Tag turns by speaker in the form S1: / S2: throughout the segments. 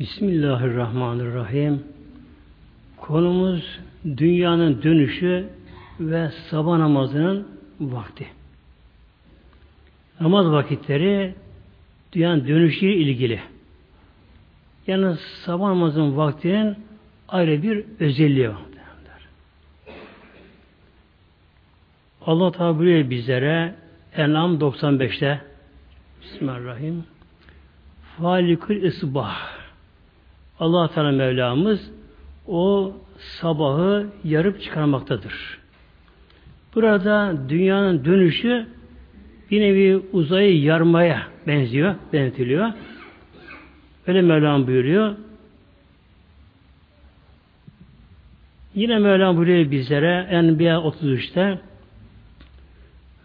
S1: Bismillahirrahmanirrahim. Konumuz dünyanın dönüşü ve sabah namazının vakti. Namaz vakitleri dünyanın dönüşüyle ilgili. Yani sabah namazının vaktinin ayrı bir özelliği var. Allah Teala bizlere En'am 95'te Bismillahirrahmanirrahim Falikül isbah Allah Teala Mevlamız o sabahı yarıp çıkarmaktadır. Burada dünyanın dönüşü bir nevi uzayı yarmaya benziyor, benzetiyor. Öyle Mevlam buyuruyor. Yine Mevlam buyuruyor bizlere Enbiya 33'te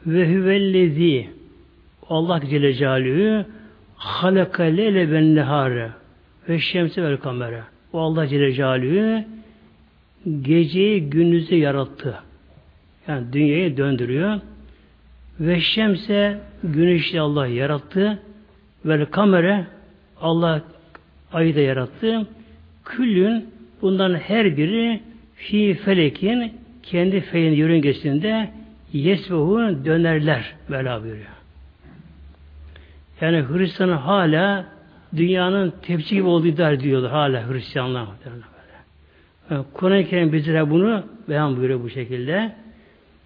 S1: ve hüvellezi Allah Celle Celaluhu halaka lele ben nehare ve şemsi vel kamera. O Allah Celle Celaluhu geceyi gündüzü yarattı. Yani dünyayı döndürüyor. Ve şemse güneşi Allah yarattı. Ve kamera Allah ayı da yarattı. Küllün bundan her biri fi felekin kendi feyin yörüngesinde yesbehu dönerler Mevla buyuruyor. Yani Hristiyan'ın hala dünyanın tepsi gibi olduğu der diyorlar hala Hristiyanlar. Yani Kur'an-ı Kerim bizlere bunu beyan buyuruyor bu şekilde.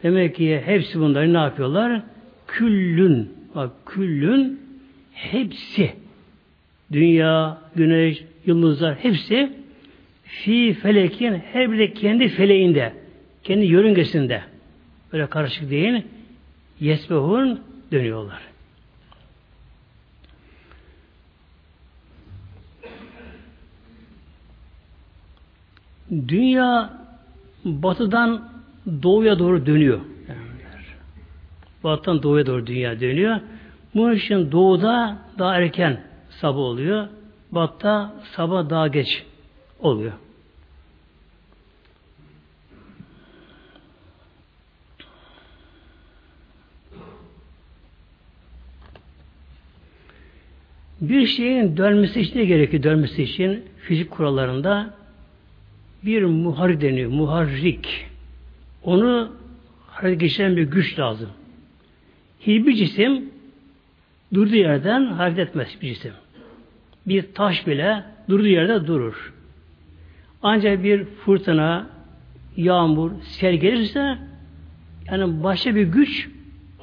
S1: Demek ki hepsi bunları ne yapıyorlar? Küllün, bak küllün hepsi dünya, güneş, yıldızlar hepsi fi felekin her biri kendi feleğinde, kendi yörüngesinde böyle karışık değil yesbehun dönüyorlar. Dünya batıdan doğuya doğru dönüyor. Batıdan doğuya doğru dünya dönüyor. Bunun için doğuda daha erken sabah oluyor. Batıda sabah daha geç oluyor. Bir şeyin dönmesi için ne gerekiyor dönmesi için fizik kurallarında bir muharrik deniyor. Muharrik. Onu hareket geçiren bir güç lazım. Hiçbir cisim durduğu yerden hareket etmez bir cisim. Bir taş bile durduğu yerde durur. Ancak bir fırtına, yağmur, sel gelirse yani başka bir güç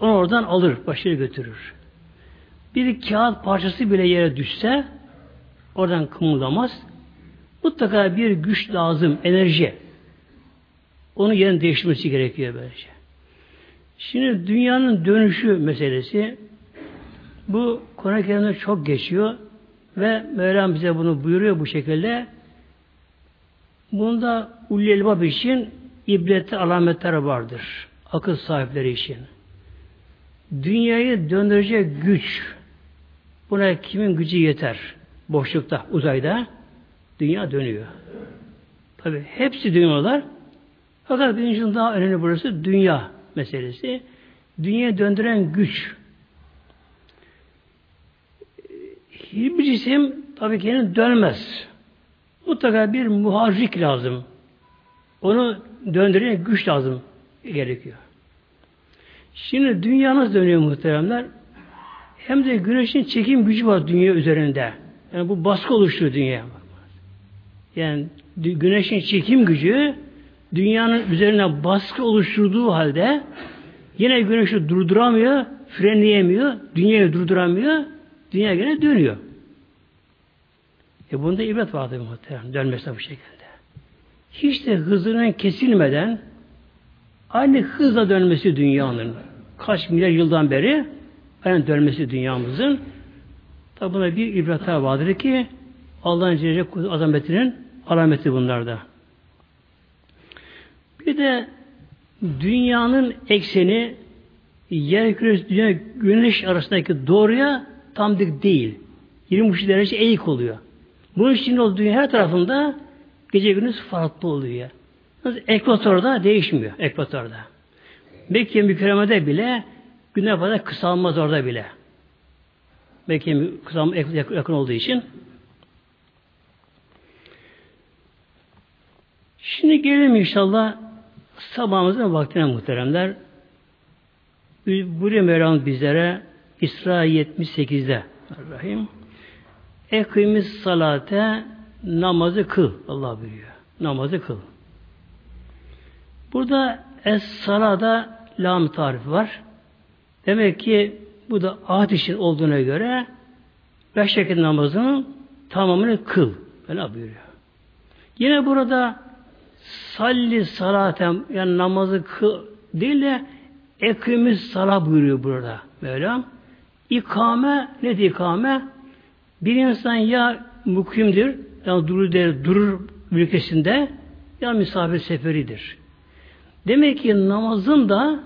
S1: onu oradan alır, başarı götürür. Bir kağıt parçası bile yere düşse oradan kımıldamaz. Mutlaka bir güç lazım, enerji. Onu yerini değiştirmesi gerekiyor böylece. Şimdi dünyanın dönüşü meselesi bu Kur'an-ı Kerim'de çok geçiyor ve Mevlam bize bunu buyuruyor bu şekilde. Bunda ulli elbab için ibreti alametler vardır. Akıl sahipleri için. Dünyayı döndürecek güç. Buna kimin gücü yeter? Boşlukta, uzayda. Dünya dönüyor. Tabi hepsi dönüyorlar. Fakat birincinin daha önemli burası dünya meselesi. Dünya döndüren güç. Hiçbir cisim tabii ki dönmez. Mutlaka bir muharrik lazım. Onu döndüren güç lazım gerekiyor. Şimdi dünya nasıl dönüyor muhteremler? Hem de güneşin çekim gücü var dünya üzerinde. Yani bu baskı oluşturuyor dünyaya. Yani güneşin çekim gücü dünyanın üzerine baskı oluşturduğu halde yine güneşi durduramıyor, frenleyemiyor, dünyayı durduramıyor, dünya yine dönüyor. E bunda ibret vardır muhtemelen, dönmesi bu şekilde. Hiç de hızının kesilmeden aynı hızla dönmesi dünyanın kaç milyar yıldan beri aynı dönmesi dünyamızın tabi buna bir ibret vardır ki Allah'ın Celle azametinin alameti bunlarda. Bir de dünyanın ekseni yer küresi dünya güneş arasındaki doğruya tam dik değil. 23 derece eğik oluyor. Bunun için o dünya her tarafında gece gündüz farklı oluyor. Ekvatorda değişmiyor. Ekvatorda. Mekke mükerremede bile güne fazla kısalmaz orada bile. Mekke kısalma yakın olduğu için Şimdi gelelim inşallah sabahımızın vaktine muhteremler. Buraya Mevlam bizlere İsra 78'de Rahim Ekimiz salate namazı kıl. Allah buyuruyor. Namazı kıl. Burada es-salada lam tarifi var. Demek ki bu da ahd için olduğuna göre beş vakit namazının tamamını kıl. Böyle buyuruyor. Yine burada salli salatem yani namazı kıl değil de ekimiz sala buyuruyor burada. Mevlam. İkame ne ikame? Bir insan ya mukimdir, yani durur der, durur ülkesinde ya misafir seferidir. Demek ki namazın da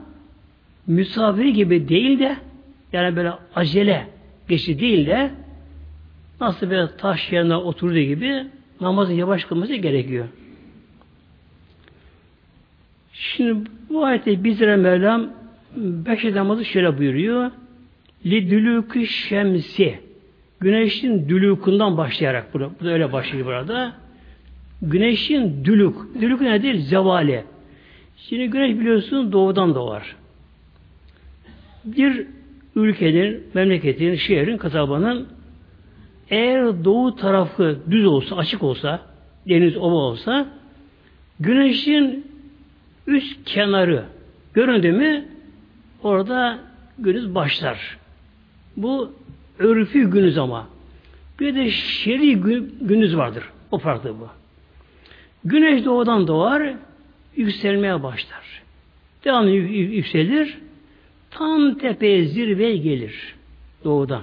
S1: misafiri gibi değil de yani böyle acele geçi değil de nasıl böyle taş yerine oturduğu gibi namazın yavaş kılması gerekiyor. Şimdi bu ayette bizlere Mevlam beş namazı şöyle buyuruyor. Lidülükü şemsi Güneşin dülükundan başlayarak burada, burada öyle başlıyor burada. Güneşin dülük. Dülük nedir? Zevali. Şimdi güneş biliyorsun doğudan doğar. Bir ülkenin, memleketin, şehrin, kasabanın eğer doğu tarafı düz olsa, açık olsa, deniz ova olsa, güneşin üst kenarı göründü mü orada gündüz başlar. Bu örfi günüz ama. Bir de şer'i günüz vardır. O farklı bu. Güneş doğudan doğar, yükselmeye başlar. Devamlı yükselir, tam tepeye zirveye gelir doğudan.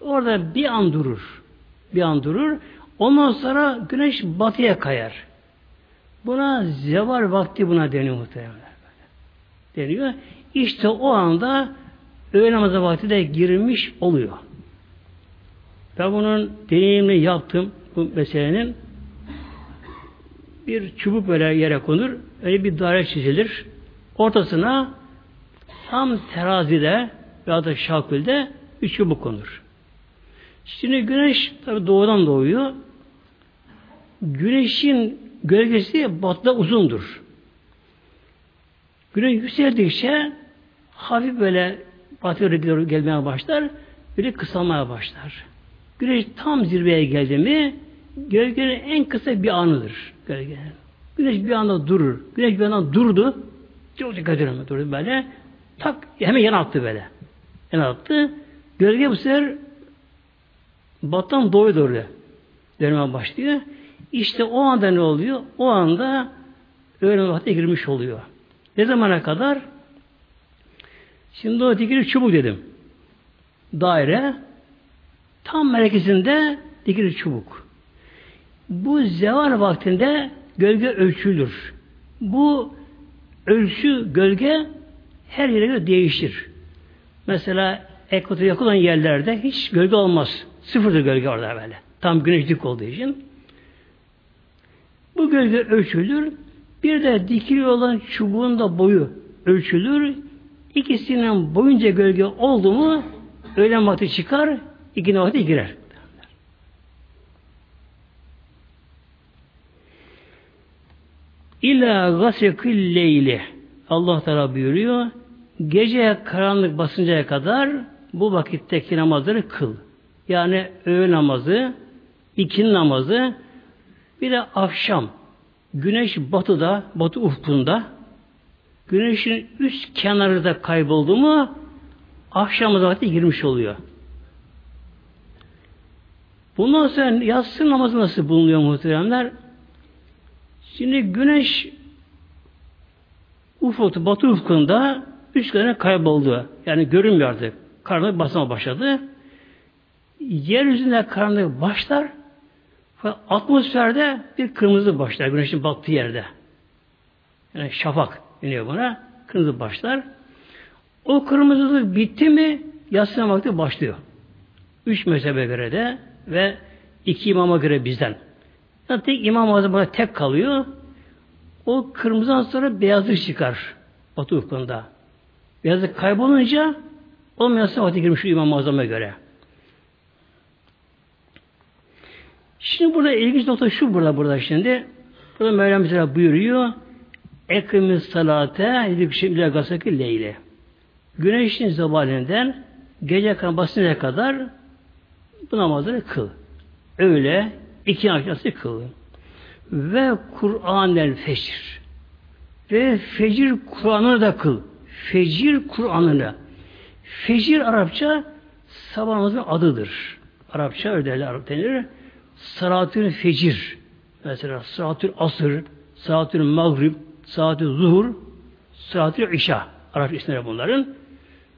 S1: Orada bir an durur. Bir an durur. Ondan sonra güneş batıya kayar. Buna zeval vakti buna deniyor muhtemelen. Deniyor. İşte o anda öğle namazı vakti de girmiş oluyor. Ben bunun deneyimini yaptım bu meselenin. Bir çubuk böyle yere konur. Öyle bir daire çizilir. Ortasına tam terazide veya da şakülde üç çubuk konur. Şimdi güneş tabi doğudan doğuyor. Güneşin gölgesi batıda uzundur. Güneş yükseldikçe hafif böyle batıya doğru gelmeye başlar, böyle kısalmaya başlar. Güneş tam zirveye geldi mi, gölgenin en kısa bir anıdır. Gölgenin. Güneş bir anda durur. Güneş bir anda durdu. Çok dikkat edin. Durdu böyle. Tak hemen yana attı böyle. Yana attı. Gölge bu sefer battan doğuya doğru dönmeye başlıyor. İşte o anda ne oluyor? O anda öğlen vakti girmiş oluyor. Ne zamana kadar? Şimdi o dikili çubuk dedim. Daire tam merkezinde dikili çubuk. Bu zeval vaktinde gölge ölçülür. Bu ölçü gölge her yere göre değişir. Mesela ekvator yakın olan yerlerde hiç gölge olmaz. Sıfırdır gölge orada böyle. Tam güneş dik olduğu için. Bu gölge ölçülür. Bir de dikili olan çubuğun da boyu ölçülür. İkisinin boyunca gölge oldu mu öğlen vakti çıkar, ikindi vakti girer. İlla gasekil leyli Allah Teala buyuruyor. Gece karanlık basıncaya kadar bu vakitteki namazları kıl. Yani öğle namazı, ikin namazı, bir de akşam. Güneş batıda, batı ufkunda güneşin üst kenarı da kayboldu mu akşam vakti girmiş oluyor. Bundan sonra yatsı namazı nasıl bulunuyor muhteremler? Şimdi güneş ufukta, batı ufkunda üst kenarı kayboldu. Yani görünmüyor artık. Karanlık basma başladı. Yeryüzünde karanlık başlar. Atmosferde bir kırmızı başlar güneşin battığı yerde. Yani şafak deniyor buna. Kırmızı başlar. O kırmızılık bitti mi yatsı vakti başlıyor. Üç mezhebe göre de ve iki imama göre bizden. Yani tek imam azı tek kalıyor. O kırmızıdan sonra beyazlık çıkar. Batı ufkunda. Beyazlık kaybolunca o yatsı vakti girmiş imam azama göre. Şimdi burada ilginç nokta şu burada burada şimdi. Burada Mevlam mesela buyuruyor Ekimiz salate yedikşimle gasaki leyle. Güneşin zevalinden gece basına kadar bu namazları kıl. Öyle iki akşası kıl. Ve Kur'an el fecir. Ve fecir Kur'an'ını da kıl. Fecir Kur'an'ını. Fecir Arapça sabah namazının adıdır. Arapça öyle derler, denir. Salatül fecir. Mesela salatül asır, salatül mağrib, salatül zuhur, salatül işa. Arapça isimleri bunların.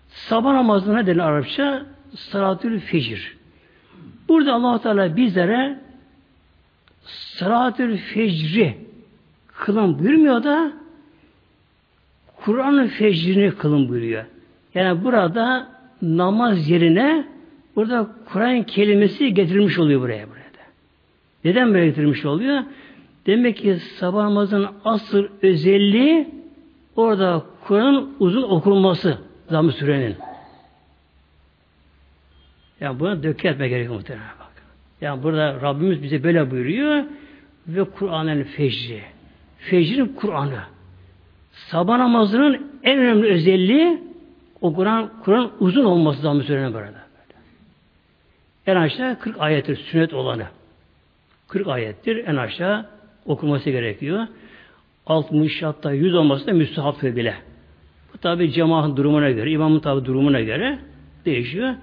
S1: Sabah namazına denir Arapça salatül fecir. Burada allah Teala bizlere salatül fecri kılın buyurmuyor da Kur'an'ın fecrini kılın buyuruyor. Yani burada namaz yerine burada Kur'an kelimesi getirilmiş oluyor buraya burada. Neden böyle getirmiş oluyor? Demek ki sabah namazının asıl özelliği orada Kur'an'ın uzun okunması zam sürenin. Yani buna etme gerekiyor muhtemelen bak. Yani burada Rabbimiz bize böyle buyuruyor ve Kur'an'ın fecri. Fecrin Kur'an'ı. Sabah namazının en önemli özelliği o Kur'an Kur'an uzun olması zam sürenin burada. En aşağı 40 ayettir sünnet olanı. 40 ayettir en aşağı okunması gerekiyor. 60 hatta 100 olması da müstahaptır bile. Bu tabi cemaatin durumuna göre, imamın tabi durumuna göre değişiyor.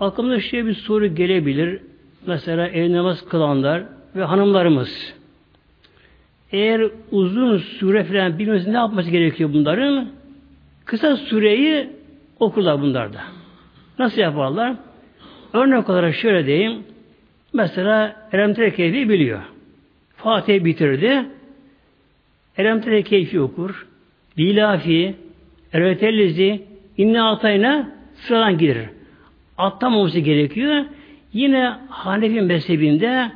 S1: Aklımda şöyle bir soru gelebilir. Mesela ev namaz kılanlar ve hanımlarımız. Eğer uzun süre falan bilmesi ne yapması gerekiyor bunların? Kısa süreyi okurlar bunlarda. Nasıl yaparlar? Örnek olarak şöyle diyeyim. Mesela Elemtere Keyfi biliyor. Fatih bitirdi. Elemtere Keyfi okur. Lilafi, Ervetellezi, İnne Atayna sıradan gider. Atlamaması gerekiyor. Yine Hanefi mezhebinde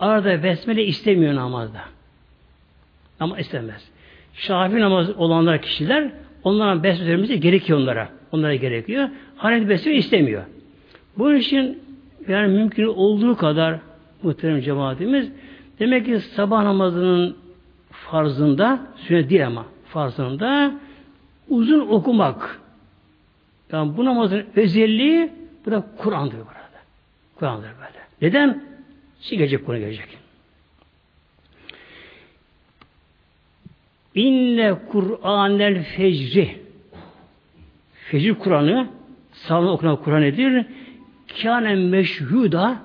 S1: arada besmele istemiyor namazda. Ama istemez. Şafi namaz olanlar kişiler onlara besmele gerekiyor onlara. Onlara gerekiyor. Hanefi besmele istemiyor. Bunun için yani mümkün olduğu kadar muhterem cemaatimiz demek ki sabah namazının farzında sünnet değil ama farzında uzun okumak. Yani bu namazın özelliği bu da Kur'an'dır burada. Kur'an'dır böyle. Neden? Şimdi gelecek konu gelecek. İnne Kur'anel fecri Fecir Kur'an'ı sağlam okunan Kur'an nedir? Kâne meşhuda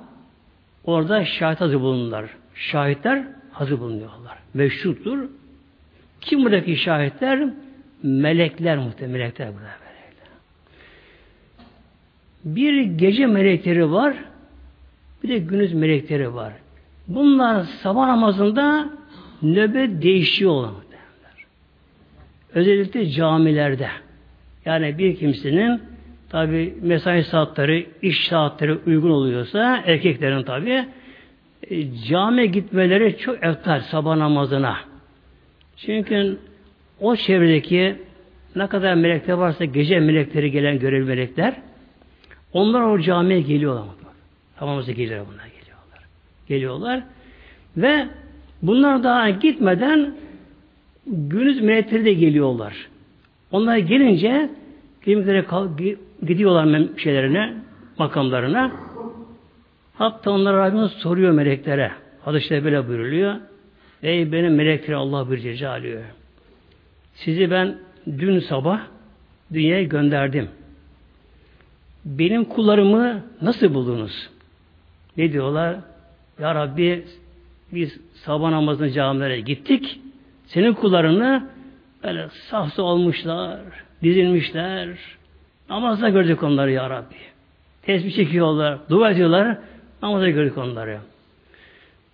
S1: orada şahit hazır bulunurlar. Şahitler hazır bulunuyorlar. Meşhuttur. Kim buradaki şahitler? Melekler muhtemelen. Melekler burada. Melekler. Bir gece melekleri var. Bir de gündüz melekleri var. Bunlar sabah namazında nöbet değişiyor olan Özellikle camilerde. Yani bir kimsenin tabi mesai saatleri, iş saatleri uygun oluyorsa erkeklerin tabi e, camiye gitmeleri çok eftar sabah namazına. Çünkü o çevredeki ne kadar melekler varsa gece melekleri gelen görevli melekler onlar o camiye geliyorlar. Tamamımıza geliyor bunlar geliyorlar. Geliyorlar ve bunlar daha gitmeden günüz melekleri de geliyorlar. Onlar gelince gidiyorlar şeylerine, makamlarına. Hatta onlar Rabbimiz soruyor meleklere. Hadisler böyle buyuruluyor. Ey benim melekleri Allah bir cecalıyor. Sizi ben dün sabah dünyaya gönderdim. Benim kullarımı nasıl buldunuz? Ne diyorlar? Ya Rabbi biz sabah namazına camilere gittik. Senin kullarını böyle safsa olmuşlar, dizilmişler. Namazda gördük onları ya Rabbi. Tesbih çekiyorlar, dua ediyorlar. Namazda gördük onları.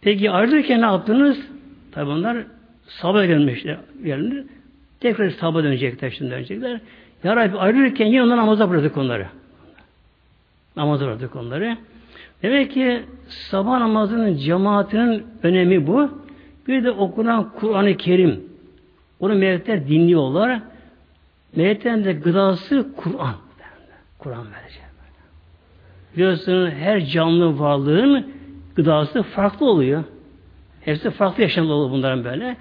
S1: Peki ayrılırken ne yaptınız? Tabi onlar sabah gelmişler. Geldiler. Tekrar sabah dönecekler, şimdi dönecekler. Ya Rabbi ayrılırken yine onlar namaza bıraktık onları. Namaza bıraktık onları. Demek ki sabah namazının cemaatinin önemi bu. Bir de okunan Kur'an-ı Kerim. Onu melekler dinliyorlar. Meleklerin de gıdası Kur'an. Kur'an vereceğim. Biliyorsunuz her canlı varlığın gıdası farklı oluyor. Hepsi farklı yaşam dolu bunların böyle.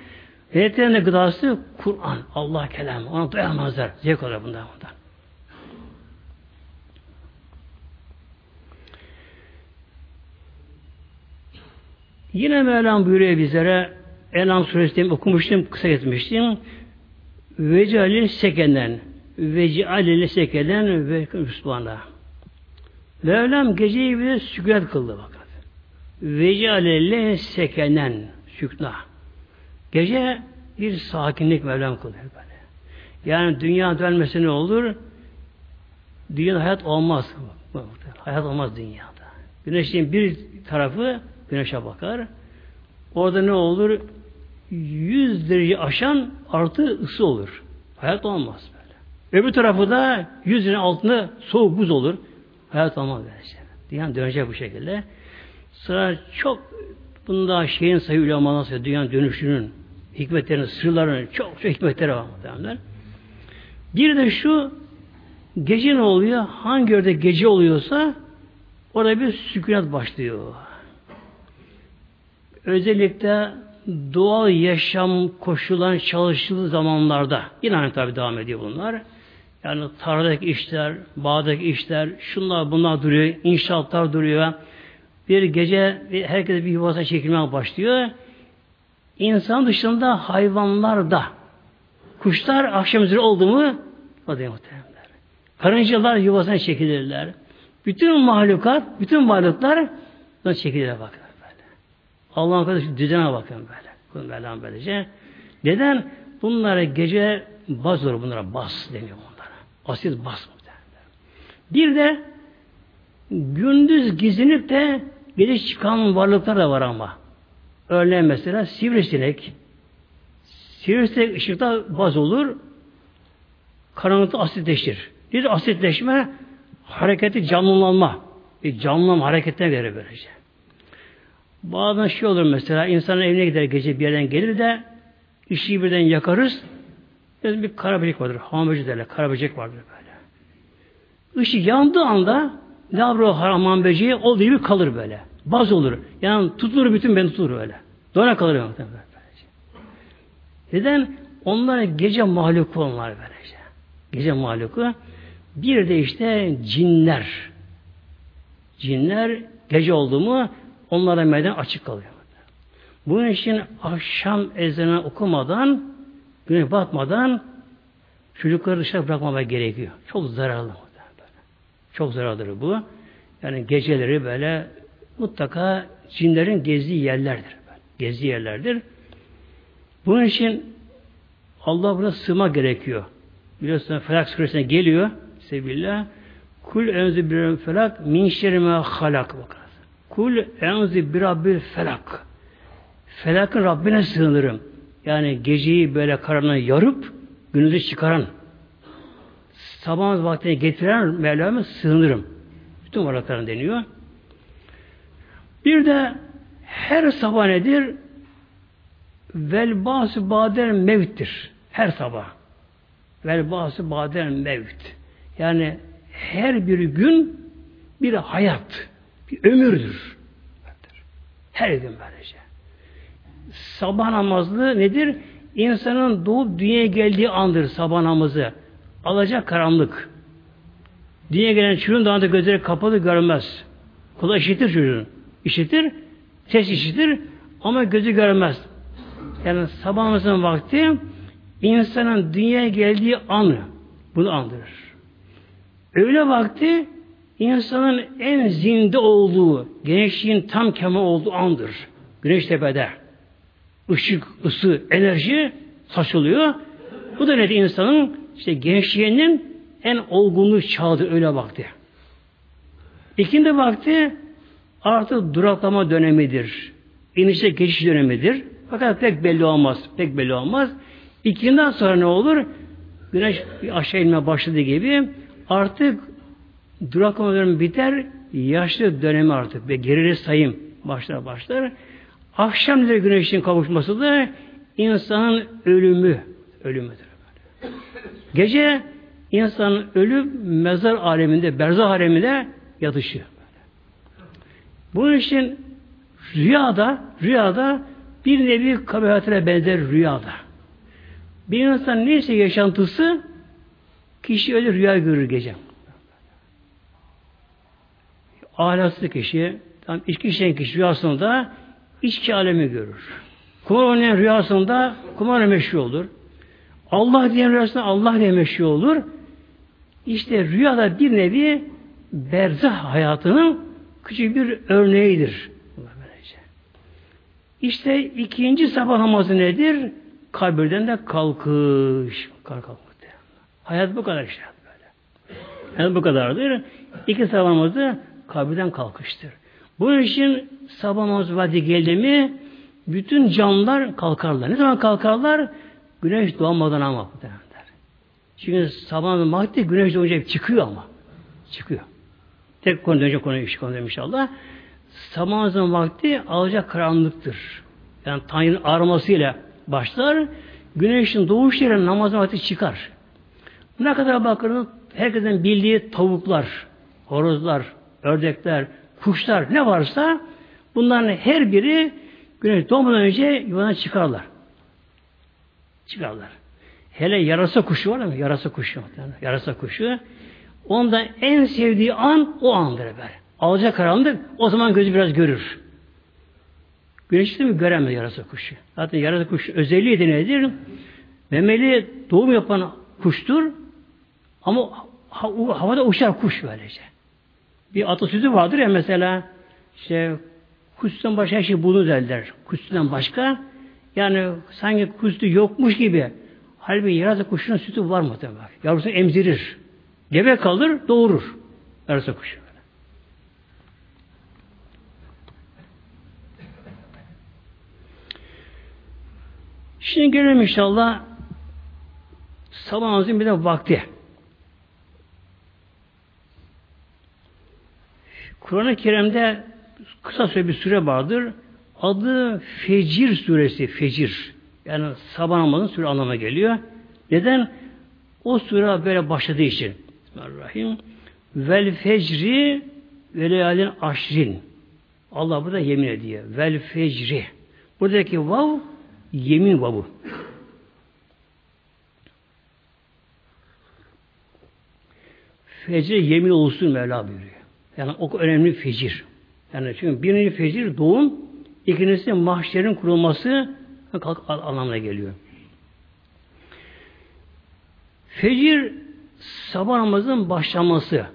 S1: Meleklerin gıdası Kur'an, Allah kelamı. Ona doyamazlar. Zevk alır bundan bundan. Yine Mevlam buyuruyor bizlere Enam suresini okumuştum, kısa etmiştim. Vecalil sekenden Vecalil sekenden ve Müslümana. Mevlam geceyi bir sükunet kıldı bakın. Vecalil sekenen sükna. Gece bir sakinlik Mevlam kılıyor böyle. Yani dünya dönmesi ne olur? Dünya hayat olmaz. Hayat olmaz dünyada. Güneşin bir tarafı güneşe bakar. Orada ne olur? Yüz derece aşan artı ısı olur. Hayat olmaz. Öbür tarafı da yüzün altında soğuk buz olur. Hayat olmaz böyle şey. Dünya dönecek bu şekilde. Sıra çok bunda şeyin sayı sayı dünyanın dönüşünün hikmetlerinin, sırlarının çok çok hikmetleri var muhtemelen. Bir de şu gece ne oluyor? Hangi yerde gece oluyorsa orada bir sükunet başlıyor. Özellikle doğal yaşam koşulan çalıştığı zamanlarda yine aynı tabi devam ediyor bunlar. Yani tarladaki işler, bağdaki işler, şunlar bunlar duruyor, inşaatlar duruyor. Bir gece herkes bir yuvasına çekilmeye başlıyor. İnsan dışında hayvanlar da kuşlar akşam üzeri oldu mu o muhtemelen. Karıncalar yuvasına çekilirler. Bütün mahlukat, bütün varlıklar buna çekilirler bakın böyle. Allah'ın kardeşi düzene bakın böyle. Bunu böyle böylece. Neden? Bunlara gece baz bunlara bas deniyor. Asil bas muhtemelen. Bir de gündüz gizlenip de gece çıkan varlıklar da var ama. Örneğin mesela sivrisinek. Sivrisinek ışıkta baz olur. Karanlıkta asitleşir. Bir asitleşme hareketi canlanma. Bir canlanma hareketine verir böylece. Bazen şey olur mesela insanın evine gider gece bir yerden gelir de ışığı birden yakarız. Bizim bir karaböcek vardır. Hamamcı derler. Karaböcek vardır böyle. Işık yandığı anda ne yapıyor hamam böceği olduğu gibi kalır böyle. Baz olur. Yani tutulur bütün ben tutulur öyle. Dona kalır böylece. Neden? Onlar gece mahluku onlar böylece. Gece mahluku. Bir de işte cinler. Cinler gece oldu mu onlara meydan açık kalıyor. Bunun için akşam ezanı okumadan güneş batmadan çocukları dışarı bırakmamak gerekiyor. Çok zararlı. Çok zararlıdır bu. Yani geceleri böyle mutlaka cinlerin gezdiği yerlerdir. Gezdiği yerlerdir. Bunun için Allah buna sığma gerekiyor. Biliyorsunuz Felak suresine geliyor. Sebillah. Kul enzi bir felak min şerime halak. Kul enzi bir felak. Felakın Rabbine sığınırım. Yani geceyi böyle karanlığa yarıp gündüzü çıkaran sabah vaktine getiren Mevlam'a sığınırım. Bütün varlıklarına deniyor. Bir de her sabah nedir? Vel bası bader mevttir. Her sabah. Vel bası bader mevt. Yani her bir gün bir hayat, bir ömürdür. Her gün böylece. Sabah namazı nedir? İnsanın doğup dünyaya geldiği andır sabah namazı. Alacak karanlık. Dünyaya gelen çocuğun daha da gözleri kapalı görmez. Kulağı işitir çocuğun. İşitir, ses işitir ama gözü görmez. Yani sabah namazının vakti insanın dünyaya geldiği anı bunu andırır. Öyle vakti insanın en zinde olduğu, gençliğin tam kemal olduğu andır. Güneş tepede. Işık, ısı, enerji saçılıyor. Bu da nedir insanın işte gençliğinin en olgunluğu çağdı öyle vakti. İkindi vakti artık duraklama dönemidir. İnişe geçiş dönemidir. Fakat pek belli olmaz. Pek belli olmaz. İkinden sonra ne olur? Güneş aşağı inme başladığı gibi artık duraklama dönemi biter. Yaşlı dönemi artık ve gerili sayım başlar başlar. Akşam ile güneşin kavuşması da insanın ölümü ölümüdür. Gece insanın ölüm mezar aleminde, berzah aleminde yatışı. Bunun için rüyada rüyada bir nevi kabahate benzer rüyada. Bir insan neyse yaşantısı kişi öyle rüya görür gece. Ahlaksız kişi, tam içki içen kişi rüyasında içki alemi görür. Kumar oynayan rüyasında kumar meşhur olur. Allah diyen rüyasında Allah diye meşhur olur. İşte rüyada bir nevi berzah hayatının küçük bir örneğidir. İşte ikinci sabah namazı nedir? Kabirden de kalkış. Kalkış. Hayat bu kadar işte. Böyle. Hayat bu kadardır. İki sabah namazı kabirden kalkıştır. Bunun için sabah namazı vakti geldi mi bütün canlılar kalkarlar. Ne zaman kalkarlar? Güneş doğmadan ama. Çünkü sabah vakti güneş doğunca çıkıyor ama. Çıkıyor. Tek konu dönecek konu iş konu inşallah. Sabah vakti alacak karanlıktır. Yani Tanrı'nın aramasıyla başlar. Güneşin doğuş yerine namazın vakti çıkar. Ne kadar bakın herkesin bildiği tavuklar, horozlar, ördekler, kuşlar ne varsa bunların her biri güneş doğmadan önce yuvadan çıkarlar. Çıkarlar. Hele yarasa kuşu var mı? Yarasa kuşu. Yani yarasa kuşu. Onda en sevdiği an o andır böyle. Alacak karanlık o zaman gözü biraz görür. Güneşi mi göremez yarasa kuşu. Zaten yarasa kuşu özelliği de nedir? Memeli doğum yapan kuştur. Ama havada uçar kuş böylece. Bir atasözü vardır ya mesela işte kuştan başka her şey bulunur derler. Kuştan başka yani sanki kuştu yokmuş gibi. Halbuki yarasa kuşunun sütü var mı demek. Yavrusunu emzirir. Gebe kalır, doğurur. Yarasa kuşu. Şimdi gelelim inşallah sabah namazının bir de vakti. Kur'an-ı Kerim'de kısa süre bir süre vardır. Adı Fecir suresi. Fecir. Yani sabah namazının süre anlamına geliyor. Neden? O sure böyle başladığı için. Bismillahirrahmanirrahim. Vel fecri ve leyalin aşrin. Allah burada yemin ediyor. Vel fecri. Buradaki vav yemin vavı. Fecre yemin olsun Mevla buyuruyor. Yani o önemli fecir. Yani çünkü birinci fecir doğum, ikincisi mahşerin kurulması anlamına geliyor. Fecir sabah namazının başlaması.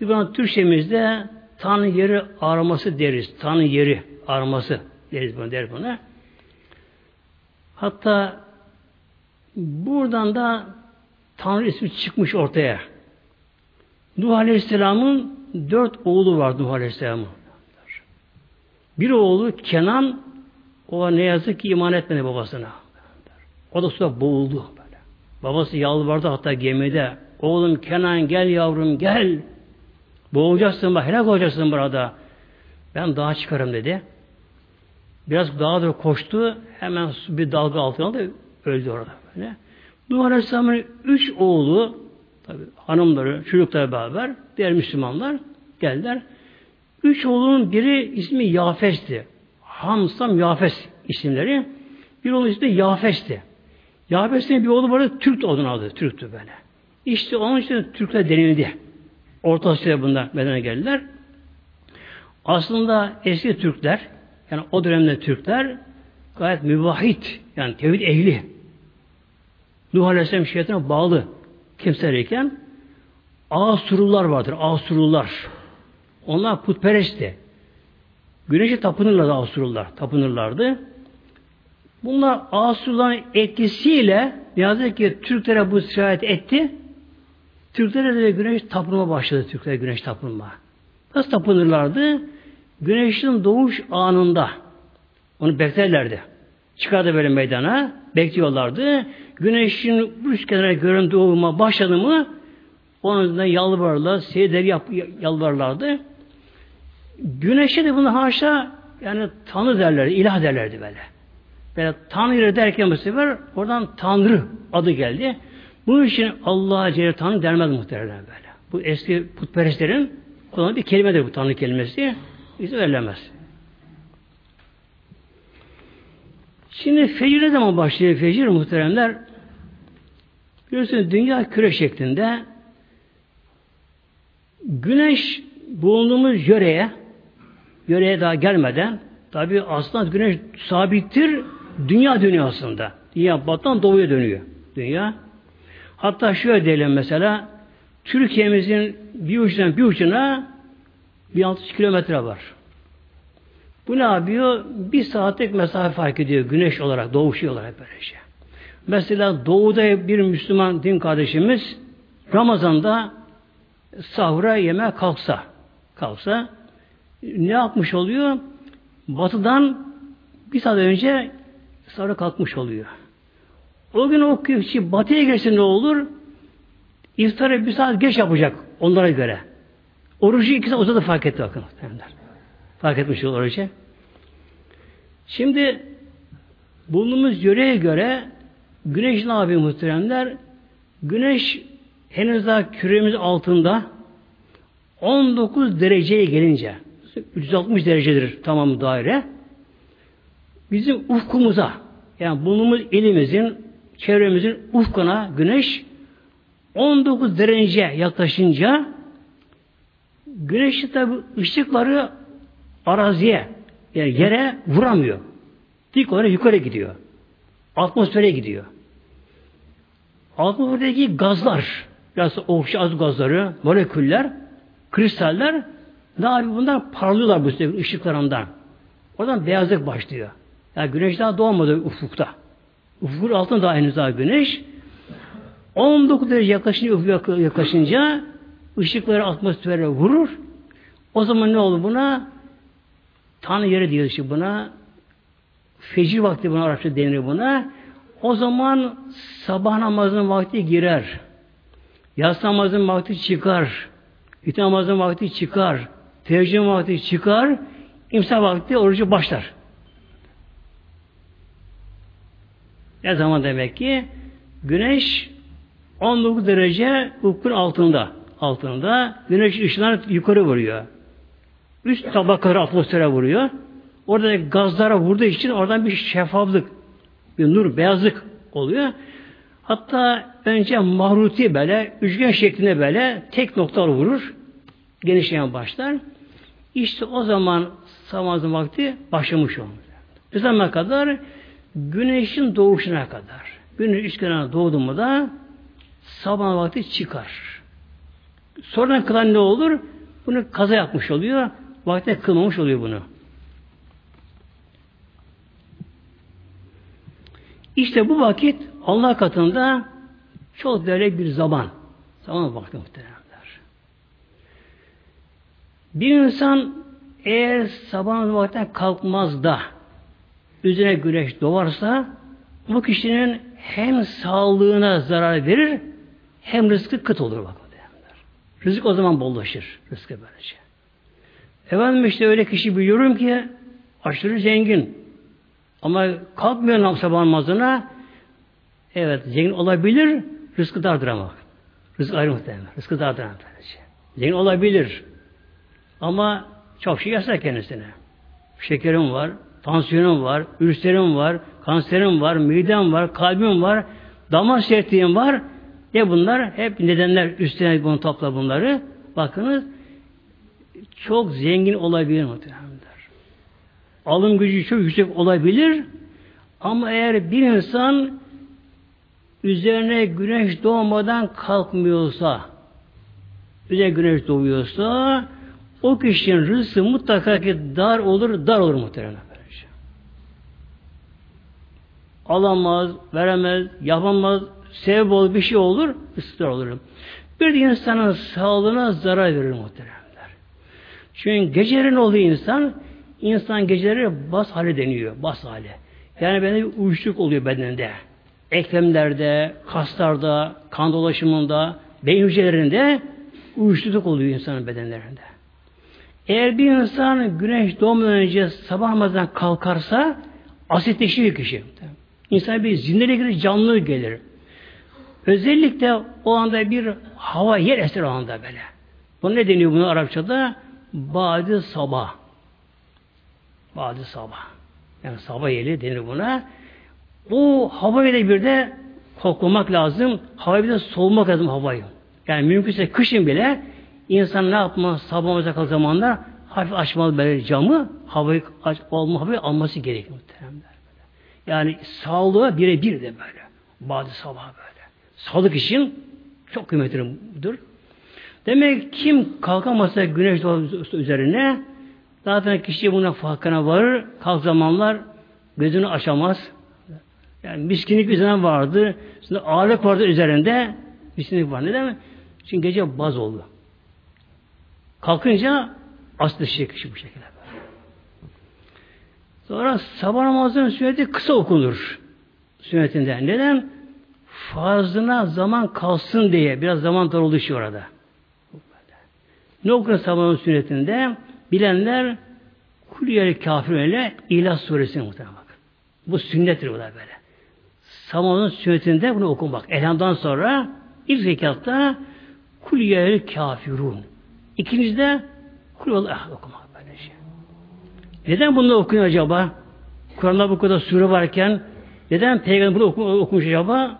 S1: Bir bana Türkçemizde Tanrı yeri araması deriz. Tanrı yeri araması deriz buna, der buna. Hatta buradan da Tanrı ismi çıkmış ortaya. Nuh Aleyhisselam'ın dört oğlu var Nuh Aleyhisselam'ın. Bir oğlu Kenan o ne yazık ki iman etmedi babasına. O da suda boğuldu. Böyle. Babası yalvardı hatta gemide. Oğlum Kenan gel yavrum gel. Boğulacaksın bak helak olacaksın burada. Ben dağa çıkarım dedi. Biraz dağa doğru koştu. Hemen bir dalga altına aldı. Öldü orada böyle. Nuh Aleyhisselam'ın üç oğlu tabi hanımları, çocukları beraber diğer Müslümanlar geldiler. Üç oğlunun biri ismi Yafes'ti. Hamsam Yafes isimleri. Bir oğlu ismi Yafes'ti. Yafes'in bir oğlu vardı, Türk olduğunu adı. Türk'tü böyle. İşte onun için Türkler denildi. Orta Asya'da bunlar bedene geldiler. Aslında eski Türkler, yani o dönemde Türkler gayet müvahit, yani tevhid ehli. Nuh Aleyhisselam şeriatına bağlı kimselerken Asurullar vardır. Asurullar. Onlar putperestti. Güneşe tapınırlardı Asurullar. Tapınırlardı. Bunlar Asurulların etkisiyle ne yazık ki Türklere bu sirayet etti. Türklere de güneş tapınma başladı. Türklere güneş tapınma. Nasıl tapınırlardı? Güneşin doğuş anında onu beklerlerdi. Çıkardı böyle meydana, bekliyorlardı. Güneşin üst kenara görün doğuma başladı mı onun yalvarırlar, seyirler yap, yalvarlardı. Güneşe de bunu haşa yani Tanrı derlerdi, ilah derlerdi böyle. Böyle Tanrı derken bu sefer oradan Tanrı adı geldi. Bunun için Allah'a Celle Tanrı dermez muhtemelen böyle. Bu eski putperestlerin kullandığı bir kelimedir bu Tanrı kelimesi. İzin verilemez. Şimdi fecir ne zaman başlıyor fecir muhteremler? Biliyorsunuz dünya küre şeklinde güneş bulunduğumuz yöreye yöreye daha gelmeden tabi aslında güneş sabittir dünya dünyasında. Dünya battan doğuya dönüyor. Dünya. Hatta şöyle diyelim mesela Türkiye'mizin bir ucundan bir ucuna 1600 kilometre var. Bu ne yapıyor? Bir saatlik mesafe fark ediyor güneş olarak, doğuşu olarak böylece. Mesela doğuda bir Müslüman din kardeşimiz Ramazan'da sahura yeme kalksa, kalksa ne yapmış oluyor? Batıdan bir saat önce sahura kalkmış oluyor. O gün o kişi batıya geçse ne olur? İftarı bir saat geç yapacak onlara göre. Orucu iki saat uzadı fark etti bakın. Fark etmiş orucu. Şimdi bulunduğumuz yöreye göre güneş ne yapıyor muhteremler? Güneş henüz daha küremiz altında 19 dereceye gelince 360 derecedir tamam daire. Bizim ufkumuza yani bulunduğumuz elimizin çevremizin ufkuna güneş 19 derece yaklaşınca güneş tabi ışıkları araziye yani yere vuramıyor. Dik olarak yukarı gidiyor. Atmosfere gidiyor. Atmosferdeki gazlar, biraz okşu az gazları, moleküller, kristaller ne yapıyor? Bunlar parlıyorlar bu sefer ışıklarından. Oradan beyazlık başlıyor. Yani güneş daha doğmadı ufukta. Ufukun altında daha henüz daha güneş. 19 derece yaklaşınca, yaklaşınca ışıkları atmosfere vurur. O zaman ne olur buna? Tanrı yeri diyor işte buna. Fecir vakti buna Arapça denir buna. O zaman sabah namazının vakti girer. Yaz namazının vakti çıkar. İti namazının vakti çıkar. Teheccüd vakti çıkar. İmsa vakti orucu başlar. Ne zaman demek ki? Güneş 19 derece ufkun altında. Altında. Güneş ışınlar yukarı vuruyor. Üst tabakaları atmosfere vuruyor. Orada gazlara vurduğu için oradan bir şeffaflık, bir nur, beyazlık oluyor. Hatta önce mahruti böyle, üçgen şeklinde böyle tek noktalı vurur. Genişleyen başlar. İşte o zaman sabah vakti başlamış olmuş. Ne zaman kadar? Güneşin doğuşuna kadar. Güneş üç kenarına doğdu mu da sabah vakti çıkar. Sonradan kılan ne olur? Bunu kaza yapmış oluyor. Vakti kılmamış oluyor bunu. İşte bu vakit Allah katında çok değerli bir zaman. Zaman vakti muhteremler. Bir insan eğer sabah vakti kalkmaz da üzerine güneş doğarsa bu kişinin hem sağlığına zarar verir hem rızkı kıt olur bak. Rızık o zaman bollaşır. Rızkı böylece. Efendim işte öyle kişi biliyorum ki aşırı zengin. Ama kalkmıyor sabah namazına evet zengin olabilir rızkı dardır ama. Rızık ayrı muhtemelen. Rızkı dardır ama. Zengin olabilir. Ama çok şey yasak kendisine. Şekerim var, tansiyonum var, ülserim var, kanserim var, midem var, kalbim var, damar sertliğim var. Ne bunlar? Hep nedenler üstüne bunu topla bunları. Bakınız çok zengin olabilir muhtemelenler. Alım gücü çok yüksek olabilir ama eğer bir insan üzerine güneş doğmadan kalkmıyorsa üzerine güneş doğuyorsa o kişinin rızkı mutlaka ki dar olur, dar olur muhtemelen. Alamaz, veremez, yapamaz, sebep olur, bir şey olur, ısrar olur. Bir insanın sağlığına zarar verir muhtemelen. Çünkü gecelerin oluyor insan, insan geceleri bas hali deniyor, bas hali. Yani bende bir uyuşukluk oluyor bedeninde. Eklemlerde, kaslarda, kan dolaşımında, beyin hücrelerinde uyuşukluk oluyor insanın bedenlerinde. Eğer bir insan güneş doğmadan önce sabah namazdan kalkarsa asitleşiyor kişi. İnsan bir zindeliğe gelir, canlı gelir. Özellikle o anda bir hava yer eser o anda böyle. Bu ne deniyor bunu Arapçada? Badi sabah. Badi sabah. Yani sabah yeli denir buna. O havayı da bir de koklamak lazım. Havayı bir de soğumak lazım havayı. Yani mümkünse kışın bile insan ne yapma sabah olacak zamanlar hafif açmalı böyle camı havayı aç, olma havayı alması gerekiyor muhteremler. Yani sağlığa birebir de böyle. Bazı sabah böyle. Sağlık için çok kıymetlidir. Demek kim kalkamazsa güneş doğası üzerine zaten kişi buna farkına varır. Kalk zamanlar gözünü açamaz. Yani miskinlik üzerine vardı. Şimdi ağırlık vardı üzerinde. Miskinlik var. Neden mi? Çünkü gece baz oldu. Kalkınca aslı şey kişi bu şekilde. Sonra sabah namazının sünneti kısa okunur. Sünnetinden. Neden? Fazlına zaman kalsın diye. Biraz zaman dar oluşuyor orada. Ne okunur sabahın sünnetinde? Bilenler Kuliyeli kafirlerle İlah suresini muhtemelen bak. Bu sünnettir bu da böyle. Sabahın sünnetinde bunu okun bak. Elhamdan sonra ilk zekatta Kuliyeli kafirun. İkincide Kuliyeli ahad okumak böyle şey. Neden bunu okuyor acaba? Kur'an'da bu kadar sure varken neden peygamber bunu oku, okumuş acaba?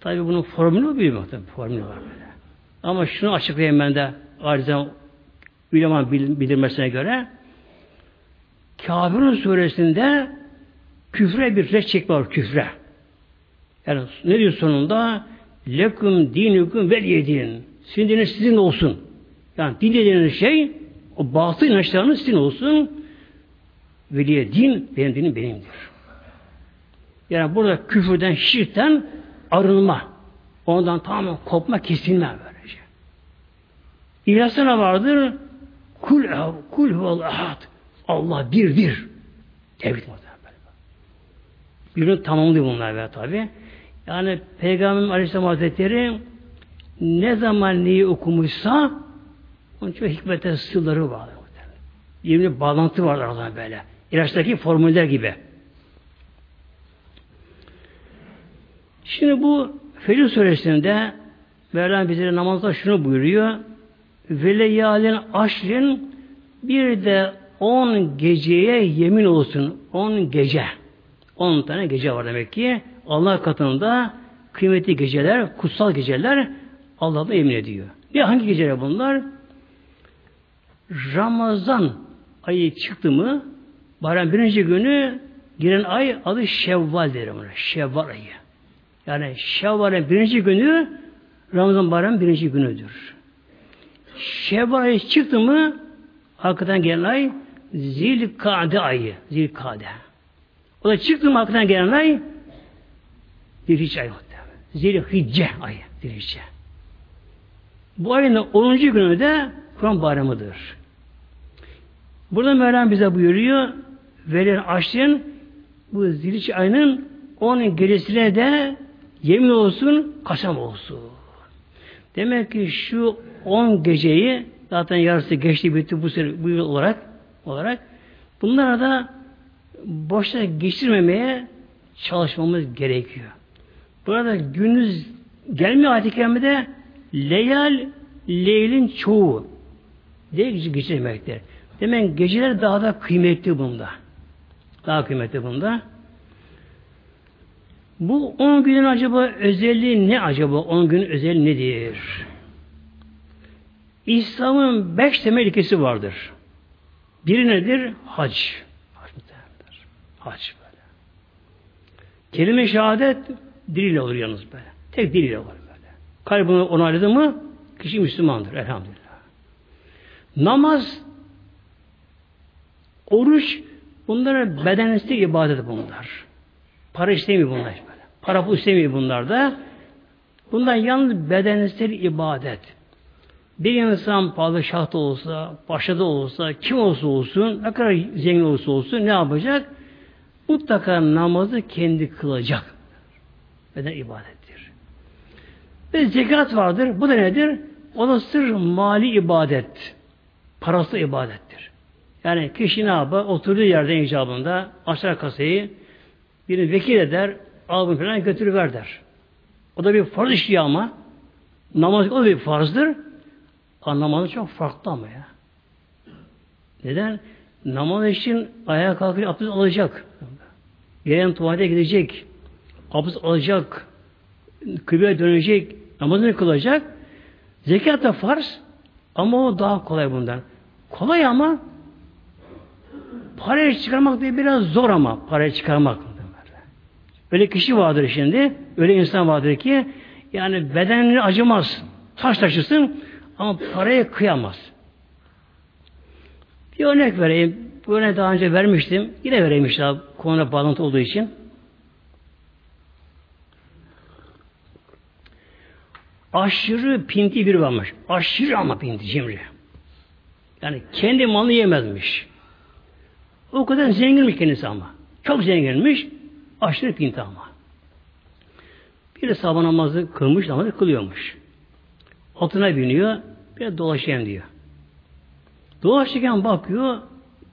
S1: Tabi bunun formülü büyük muhtemelen. Formülü var böyle. Ama şunu açıklayayım ben de acizen Üleman bildirmesine göre Kafirun suresinde küfre bir res çekme var küfre. Yani ne diyor sonunda? Lekum dinukum vel yedin. Sizin dininiz sizin olsun. Yani din dediğiniz şey o batıl inançlarınız sizin olsun. Veliye din benim dinim benimdir. Yani burada küfürden, şirkten arınma. Ondan tamamen kopma, kesilme böylece. İhlasına vardır. Kul kul huvel ahad. Allah birdir. Tevhid muhtemelen. Birini tamamlıyor bunlar be tabi. Yani Peygamber Aleyhisselam Hazretleri ne zaman neyi okumuşsa onun için hikmete sırları var. Yemin bağlantı var aralarında böyle. İlaçtaki formüller gibi. Şimdi bu Fecr suresinde Mevlam bize namazda şunu buyuruyor. Veleyalin aşrin bir de on geceye yemin olsun. On gece. On tane gece var demek ki. Allah katında kıymetli geceler, kutsal geceler Allah'da yemin ediyor. Bir hangi geceler bunlar? Ramazan ayı çıktı mı bayram birinci günü giren ay adı Şevval derim ona. Şevval ayı. Yani Şevval'in birinci günü Ramazan bayram birinci günüdür. Şevval ayı çıktı mı arkadan gelen ay Zilkade ayı. Zilkade. O da çıktı mı arkadan gelen ay Zilhicce ayı. Zilhicce ayı. Zilhicce. Bu ayın 10. günü de Kur'an bayramıdır. Burada Mevlam bize buyuruyor verilen açlığın bu zilhicce ayının 10 gecesine de yemin olsun, kasam olsun. Demek ki şu 10 geceyi zaten yarısı geçti bitti bu sene bu yıl olarak olarak bunlara da boşta geçirmemeye çalışmamız gerekiyor. Burada gündüz gelmiyor ayet-i kerimede leyal leylin çoğu diye geçirmektir. Demek geceler daha da kıymetli bunda. Daha kıymetli bunda. Bu 10 günün acaba özelliği ne acaba? 10 gün özelliği nedir? İslam'ın beş temel ilkesi vardır. Biri nedir? Hac. Hac böyle. Kelime şehadet diliyle olur yalnız böyle. Tek diliyle olur böyle. Kalbini onayladı mı kişi Müslümandır elhamdülillah. Namaz, oruç bunlara bedenesti ibadet bunlar. Para istemiyor bunlar böyle. Para pul istemiyor bunlar da. Bunlar yalnız bedenesti ibadet. Bir insan padişah da olsa, paşa da olsa, kim olsa olsun, ne kadar zengin olsa olsun ne yapacak? Mutlaka namazı kendi kılacak. Beden ibadettir. Ve zekat vardır. Bu da nedir? O da sır mali ibadet. Parası ibadettir. Yani kişi ne yapar? Oturduğu yerde icabında açar kasayı birini vekil eder, al bunu falan götürüver der. O da bir farz işliyor ama namaz o da bir farzdır. Anlamalı çok farklı ama ya. Neden? Namaz için ayağa kalkıp abdest alacak. Gelen tuvalete gidecek. abdest alacak, kıbleye dönecek, namazını kılacak. Zekat da farz ama o daha kolay bundan. Kolay ama parayı çıkarmak diye biraz zor ama parayı çıkarmak. Öyle kişi vardır şimdi, öyle insan vardır ki yani bedenini acımaz. Taş taşısın ama paraya kıyamaz. Bir örnek vereyim. Bu örneği daha önce vermiştim. Yine vereyim işte konuyla bağlantı olduğu için. Aşırı pinti bir varmış. Aşırı ama pinti, cimri. Yani kendi malını yemezmiş. O kadar zenginmiş kendisi ama. Çok zenginmiş. Aşırı pinti ama. Bir de sabah namazı kılmış, namazı kılıyormuş. Atına biniyor, bir dolaşayım diyor. Dolaşırken bakıyor,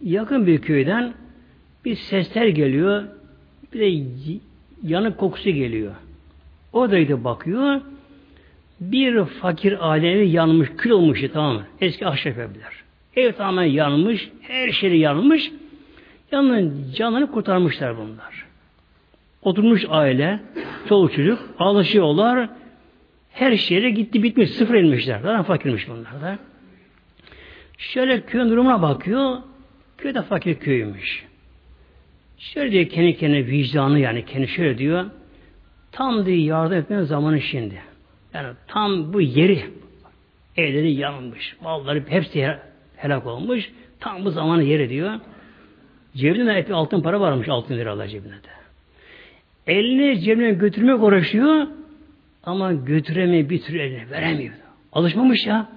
S1: yakın bir köyden bir sesler geliyor, bir de yanık kokusu geliyor. O da bakıyor, bir fakir alemi yanmış, kül olmuş tamam mı? Eski ahşap evler. Ev tamamen yanmış, her şey yanmış. Yanının canını kurtarmışlar bunlar. Oturmuş aile, çoluk çocuk, alışıyorlar. Her şeye gitti bitmiş, sıfır inmişler. Daha fakirmiş bunlar da. Şöyle köyün durumuna bakıyor. Köy de fakir köymüş. Şöyle diyor kendi kendine vicdanı yani kendi şöyle diyor. Tam diye yardım etmenin zamanı şimdi. Yani tam bu yeri evleri yanmış. Malları hepsi helak olmuş. Tam bu zamanı yeri diyor. Cebinde altın para varmış altın liralar cebinde de. Elini cebine götürmek uğraşıyor ama götüremiyor bir türlü eline veremiyor. Alışmamış ya.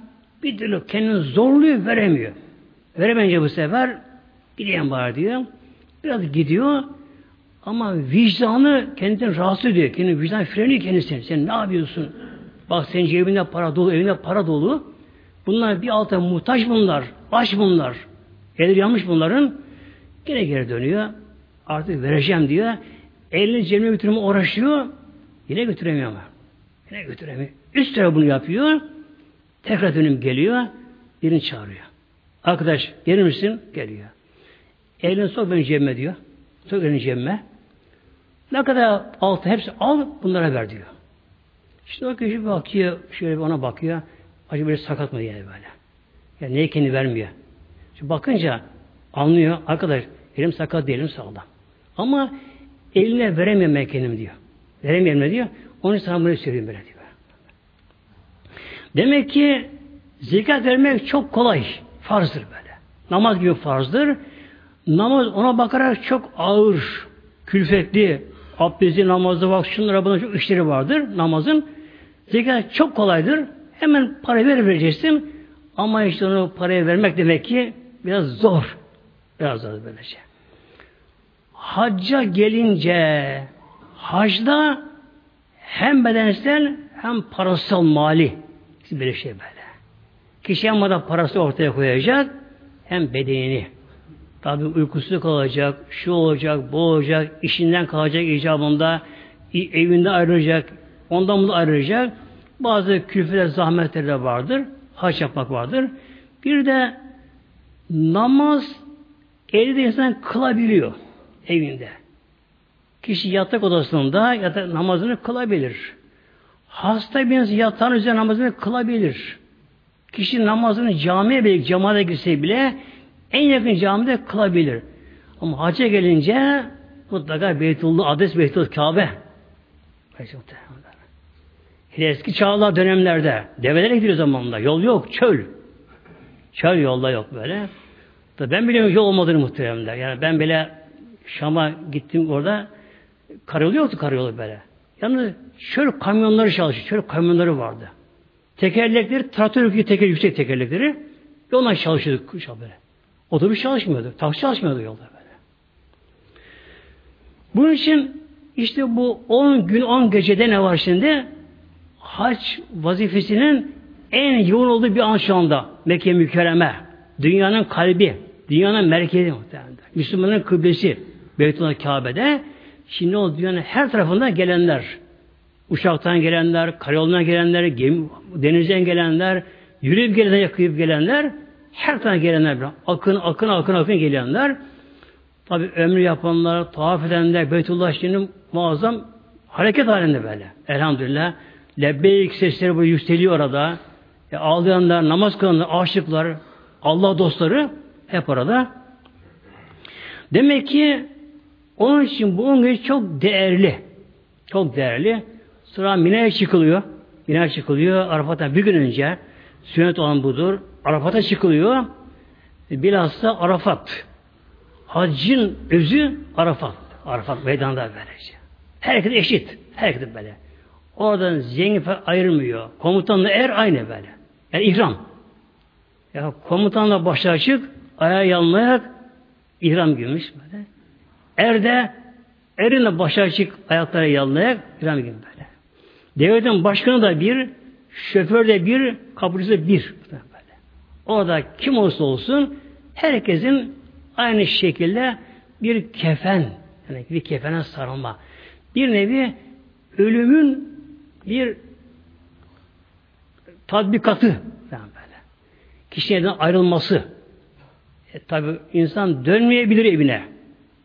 S1: Bir türlü kendini zorluyor veremiyor. Veremeyince bu sefer gideyim bari diyor. Biraz gidiyor ama vicdanı kendinden rahatsız ediyor. Kendi vicdan freni kendisini. Sen ne yapıyorsun? Bak senin cebinde para dolu, evinde para dolu. Bunlar bir alta muhtaç bunlar. Aç bunlar. Elleri yanmış bunların. Gene geri dönüyor. Artık vereceğim diyor. Elini cebine götürme uğraşıyor. Yine götüremiyor ama. Yine götüremiyor. Üst tarafı bunu yapıyor. Tekrar dönüm geliyor. Birini çağırıyor. Arkadaş gelir misin? Geliyor. Elini sok beni cebime diyor. Sok elini cebime. Ne kadar altı hepsi al bunlara ver diyor. İşte o kişi bakıyor, şöyle ona bakıyor. Acaba böyle sakat mı diye böyle. Yani neye kendi vermiyor. Şimdi bakınca anlıyor. Arkadaş elim sakat değilim sağlam. Ama eline veremiyorum kendim diyor. Veremiyorum diyor. Onun için sana bunu söyleyeyim böyle diyor. Demek ki zekat vermek çok kolay. Farzdır böyle. Namaz gibi farzdır. Namaz ona bakarak çok ağır, külfetli, abdesti, namazı bak şunlara buna çok işleri vardır namazın. Zekat çok kolaydır. Hemen para ver vereceksin. Ama işte onu paraya vermek demek ki biraz zor. Biraz zor böylece. Hacca gelince hacda hem bedensel hem parasal mali bir şey böyle. Kişi ama da parası ortaya koyacak hem bedenini. Tabi uykusuzluk olacak, şu olacak, bu olacak, işinden kalacak icabında, evinde ayrılacak, ondan bunu ayrılacak. Bazı küfürler, zahmetleri de vardır. Haç yapmak vardır. Bir de namaz evde insan kılabiliyor evinde. Kişi yatak odasında yatak namazını kılabilir. Hasta bir insan yatağın üzerine namazını kılabilir. Kişi namazını camiye bile, cemaate gitse bile en yakın camide kılabilir. Ama hacca gelince mutlaka Beytullah, adres Beytullah Kabe. Eski çağlar dönemlerde develere gidiyor zamanında. Yol yok, çöl. Çöl yolda yok böyle. Ben biliyorum yol olmadığını muhteremler. Yani ben bile Şam'a gittim orada karayolu yoktu karayolu böyle. Yalnız şöyle kamyonları çalışıyor. Şöyle kamyonları vardı. Tekerlekleri, traktör teker, yüksek tekerlekleri yoldan çalışıyorduk böyle. Otobüs çalışmıyordu. Taksi çalışmıyordu yolda böyle. Bunun için işte bu 10 gün 10 gecede ne var şimdi? Hac vazifesinin en yoğun olduğu bir an şu anda. Mekke mükerreme. Dünyanın kalbi. Dünyanın merkezi muhtemelen. Müslümanın kıblesi. Beytullah Kabe'de. Şimdi o dünyanın her tarafından gelenler. Uçaktan gelenler, karayolundan gelenler, gemi, denizden gelenler, yürüyüp gelenler, yakıyıp gelenler, her tane gelenler, akın, akın, akın, akın gelenler, tabi ömrü yapanlar, tavaf edenler, Beytullah şimdi muazzam Hareket halinde böyle. Elhamdülillah. Lebbeyk sesleri böyle yükseliyor orada. E, ağlayanlar, namaz kılanlar, aşıklar, Allah dostları hep orada. Demek ki onun için bu on gece çok değerli. Çok değerli. Sonra Mina'ya çıkılıyor. Mina'ya çıkılıyor. Arafat'tan bir gün önce sünnet olan budur. Arafat'a çıkılıyor. Bilhassa Arafat. Haccın özü Arafat. Arafat meydanda böylece. Herkes eşit. Herkes böyle. Oradan zengin ayırmıyor. Komutanla er aynı böyle. Yani ihram. Ya komutanla başı açık, ayağı yanlayak, ihram giymiş böyle. Er de erinle başı açık, ayakları yanlayak, ihram giymiş böyle. Devletin başkanı da bir, şoför de bir, kapıcısı da bir. Böyle. Orada kim olursa olsun herkesin aynı şekilde bir kefen, yani bir kefene sarılma. Bir nevi ölümün bir tatbikatı yani böyle. Kişinin ayrılması. E, tabi insan dönmeyebilir evine.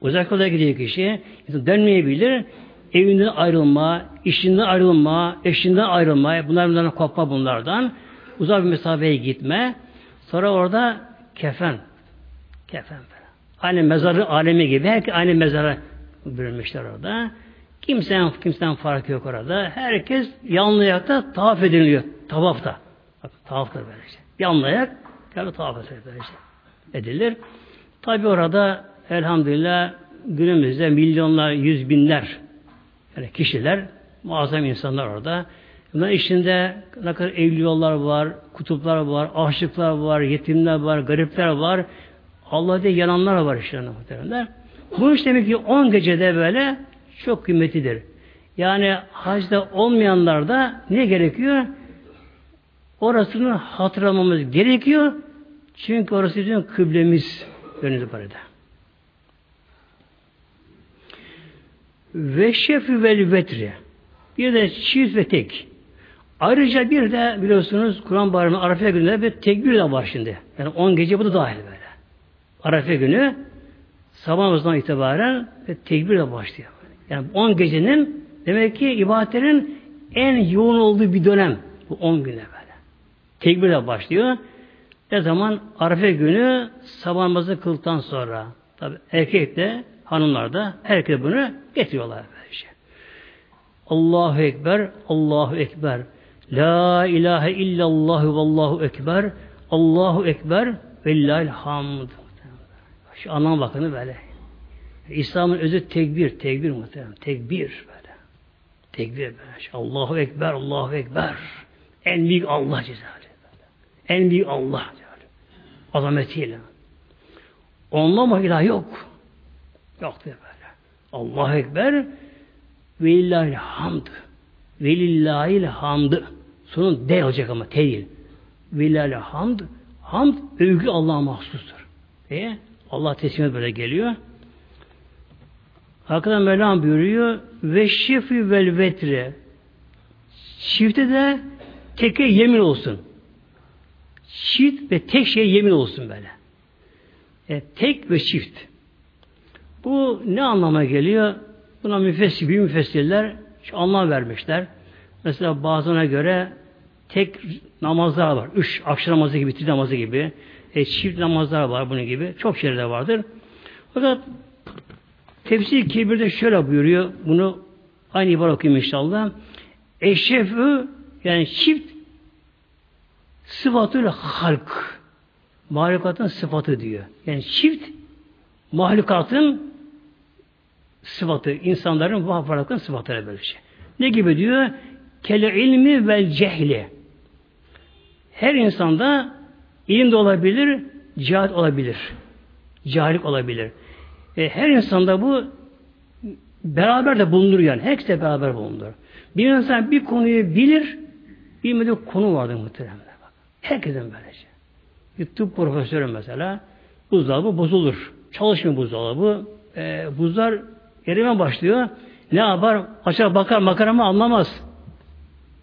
S1: Uzak yola gidiyor kişi. İnsan dönmeyebilir. Evinden ayrılma, işinden ayrılma, eşinden ayrılma, bunlar bunlardan kopma bunlardan. Uzak bir mesafeye gitme. Sonra orada kefen. Kefen böyle. Aynı mezarı alemi gibi. Herkes aynı mezara bürünmüşler orada. Kimsenin, kimsenin farkı yok orada. Herkes yanlayakta tavaf ediliyor. Tavafta. Bak, tavafta böylece. Şey. Yanlayak, yani tavaf edilir. Tabi orada elhamdülillah günümüzde milyonlar, yüz binler yani kişiler, muazzam insanlar orada. Bunların içinde ne kadar evliyalar var, kutuplar var, aşıklar var, yetimler var, garipler var. Allah diye yananlar var işte muhtemelen. Bu iş demek ki 10 gecede böyle çok kıymetlidir. Yani hacda olmayanlar da ne gerekiyor? Orasını hatırlamamız gerekiyor. Çünkü orası bizim kıblemiz önümüzde parada. Ve şefi vel vetri. Bir de çift ve tek. Ayrıca bir de biliyorsunuz Kur'an bayramı Arafa günü bir tekbir de var şimdi. Yani 10 gece bu da dahil böyle. Arafa günü sabah namazından itibaren ve tekbir de başlıyor. Yani 10 gecenin demek ki ibadetlerin en yoğun olduğu bir dönem. Bu 10 güne böyle. Tekbir de başlıyor. Ne zaman? Arife günü sabah namazı kıldıktan sonra. Tabi erkek de hanımlar da herkes bunu getiriyorlar. Böylece. Allahu Ekber, Allahu Ekber. La ilahe illallah ve Allahu Ekber. Allahu Ekber ve lillahi'l hamd. Şu anlam bakını böyle. İslam'ın özü tekbir, tekbir muhtemelen. Tekbir böyle. Tekbir böyle. Allahu Ekber, Allahu Ekber. En büyük Allah cezali. En büyük Allah. Azametiyle. Onunla ilah yok. Yok diye böyle. Allahu Ekber ve illahil hamd. Ve lillahil hamd. Sonun D olacak ama T değil. Ve lillahil hamd. Hamd övgü Allah'a mahsustur. E, Allah teslimiyet böyle geliyor. Arkadan Mevlam buyuruyor ve şifi vel vetre çifte de teke yemin olsun. Çift ve tek şey yemin olsun böyle. E, tek ve çift. Bu ne anlama geliyor? Buna müfessir, büyük müfessirler anlam vermişler. Mesela bazılarına göre tek namazlar var. Üç akşam namazı gibi, bitir namazı gibi. E, çift namazlar var bunun gibi. Çok şeyler vardır. Fakat Tefsir Kebir'de şöyle buyuruyor. Bunu aynı ibare okuyayım inşallah. Eşrefü yani çift sıfatıyla halk. Mahlukatın sıfatı diyor. Yani çift mahlukatın sıfatı, insanların varlıkın sıfatları böyle şey. Ne gibi diyor? Kele ilmi ve cehli. Her insanda ilim de olabilir, cihat olabilir. Cahillik olabilir. E, her insanda bu beraber de bulunur yani. Herkes de beraber bulunur. Bir insan bir konuyu bilir, bilmediği konu vardır muhtemelen. Herkesin böylece. Bir tıp profesörü mesela buzdolabı bozulur. Çalışmıyor buzdolabı. E, buzlar erime başlıyor. Ne yapar? Açar bakar bakar ama anlamaz.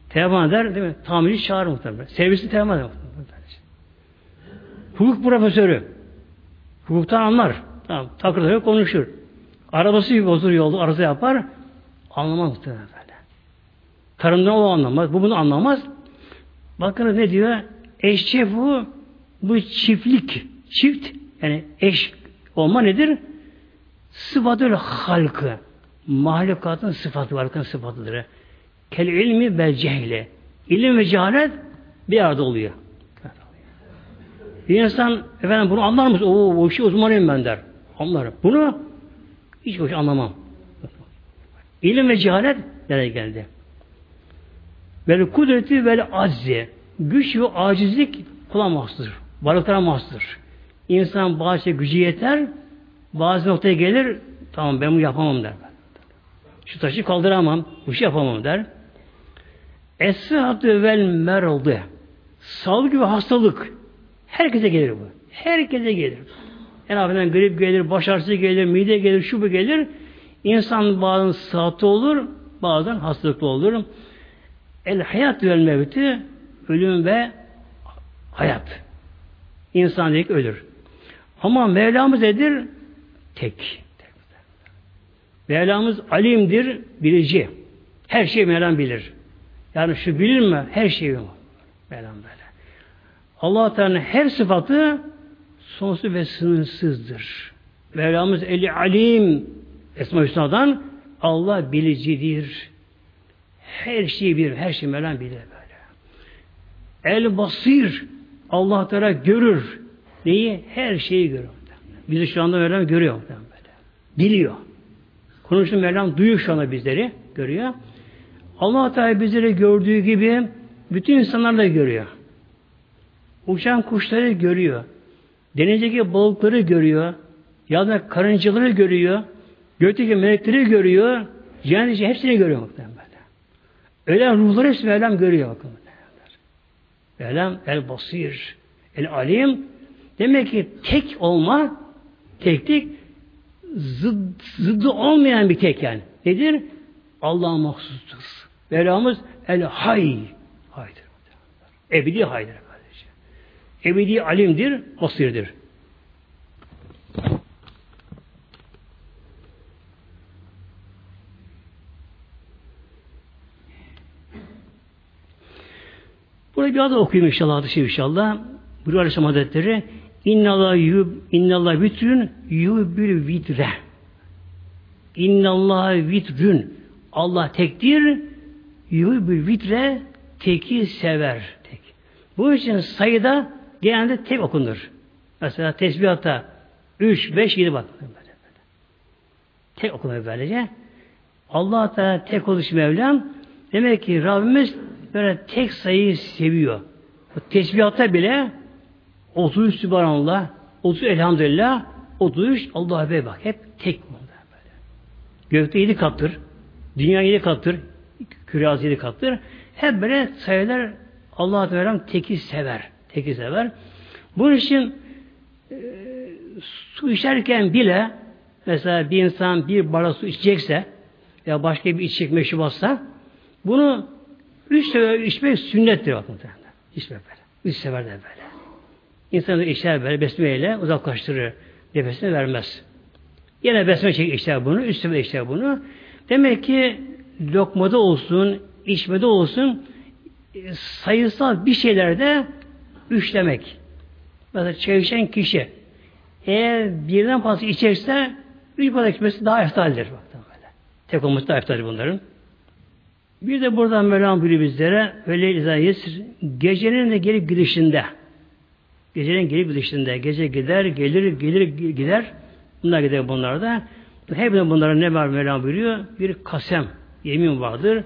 S1: Telefon eder değil mi? Tamirci çağırır muhtemelen. Servisi telefon eder muhtemelen. Hukuk profesörü. Hukuktan anlar. Tamam. Takır takır konuşur. Arabası bir bozur yolda arıza yapar. Anlamaz muhtemelen böyle. Tarımdan o anlamaz. Bu bunu anlamaz. Bakın ne diyor? Eşçefu bu çiftlik, çift yani eş olma nedir? Sıfatı halkı. Mahlukatın sıfatı, varlıkın sıfatıdır. Kel ilmi bel cehle. İlim ve cehalet bir arada oluyor. Bir insan efendim bunu anlar mısın? Oo, o işi uzmanıyım ben der. Anlarım. Bunu hiç hoş anlamam. İlim ve cehalet nereye geldi? Vel kudreti vel azzi. Güç ve acizlik kula mahsustur. Varlıklara mahsustur. İnsan bazı şey gücü yeter, bazı noktaya gelir, tamam ben bunu yapamam der. Şu taşı kaldıramam, bu şey yapamam der. Esrahatü vel meraldı. Sağlık ve hastalık. Herkese gelir bu. Herkese gelir. En azından grip gelir, baş ağrısı gelir, mide gelir, şu bu gelir. İnsan bazen sıhhatli olur, bazen hastalıklı olur. El hayat vel mevti ölüm ve hayat. İnsan dedik ölür. Ama Mevlamız nedir? Tek. Mevlamız alimdir, bilici. Her şeyi Mevlam bilir. Yani şu bilir mi? Her şeyi bilir. Mevlam böyle. allah Teala'nın her sıfatı sonsuz ve sınırsızdır. Mevlamız eli alim Esma Hüsna'dan Allah bilicidir. Her şeyi bilir. Her şeyi Mevlam bilir böyle. El basir Allah Teala görür. Neyi? Her şeyi görür. Bizi şu anda Mevlam görüyor. Böyle. Biliyor. Konuştuğu Mevlam duyuyor şu anda bizleri. Görüyor. Allah Teala bizleri gördüğü gibi bütün insanlar da görüyor. Uçan kuşları görüyor. Denizdeki balıkları görüyor. Yalnız karıncaları görüyor. Gökteki melekleri görüyor. Cehennemci hepsini görüyor muhtemelen. Öyle ruhları hepsi Mevlam görüyor bakın. Mevlam el basir, el alim. Demek ki tek olma, teklik zıd, zıddı olmayan bir tek yani. Nedir? Allah'a mahsustur. Mevlamız el hay. Haydır. Ebedi haydır. Kardeşim. Ebedi alimdir, basirdir. Burayı biraz da okuyayım inşallah. Adışı inşallah. Buyuruyor Aleyhisselam Hazretleri İnnallah yub, innallah vitrün yubil vitre. İnnallah vitrün. Allah tektir, yubil vitre teki sever. Tek. Bu için sayıda genelde tek okunur. Mesela tesbihatta 3, 5, 7 bak. Tek okunur böylece. Allah Teala tek oluş Mevlam. Demek ki Rabbimiz böyle tek sayıyı seviyor. O tesbihatta bile 33 Sübhanallah, 30 Elhamdülillah, 33 Allah'a be bak. Hep tek bunlar böyle. Gökte yedi kattır. Dünya yedi kattır. Küraz yedi kattır. Hep böyle sayılar Allah-u Teala teki sever. Teki sever. Bunun için e, su içerken bile mesela bir insan bir bardak su içecekse ya başka bir içecek meşrubatsa bunu üç sefer içmek sünnettir bakın. İçmek böyle. Üç sefer de böyle. İnsanı içer böyle besmeyle uzaklaştırır. Nefesini vermez. Yine besme çek içer bunu, üstüme içer bunu. Demek ki lokmada olsun, içmede olsun sayısal bir şeylerde üçlemek. Mesela çay içen kişi eğer birden fazla içerse üç bardak içmesi daha eftaldir. Tek olması daha eftaldir bunların. Bir de buradan Mevlam buyuruyor bizlere öyle izah gecenin de gelip gidişinde Gecenin gelip gidişinde gece gider, gelir, gelir, gider. Bunlar gider bunlar da. Hepsinden bunlara ne var Mevlam buyuruyor? Bir kasem, yemin vardır.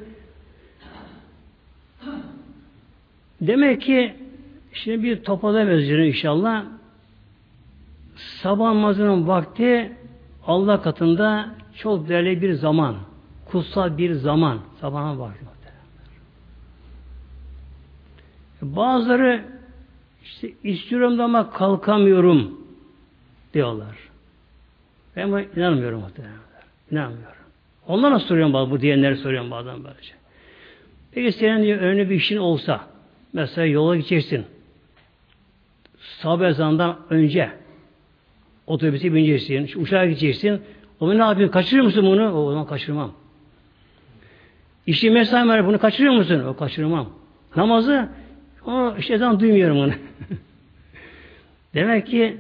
S1: Demek ki şimdi bir toparlayamayız inşallah. Sabah namazının vakti Allah katında çok değerli bir zaman. Kutsal bir zaman. Sabahın vakti. Bazıları işte istiyorum da ama kalkamıyorum diyorlar. Ben buna inanmıyorum muhtemelen. İnanmıyorum. Onlara soruyorum bazı bu diyenleri soruyorum bazen böylece. Peki senin diyor önemli bir işin olsa mesela yola gideceksin. Sabah ezanından önce otobüse bineceksin, uçağa gideceksin. O ne yapıyorsun? Kaçırır mısın bunu? O zaman kaçırmam. İşi mesai bunu kaçırıyor musun? O kaçırmam. Namazı o işte ezan duymuyorum onu. Demek ki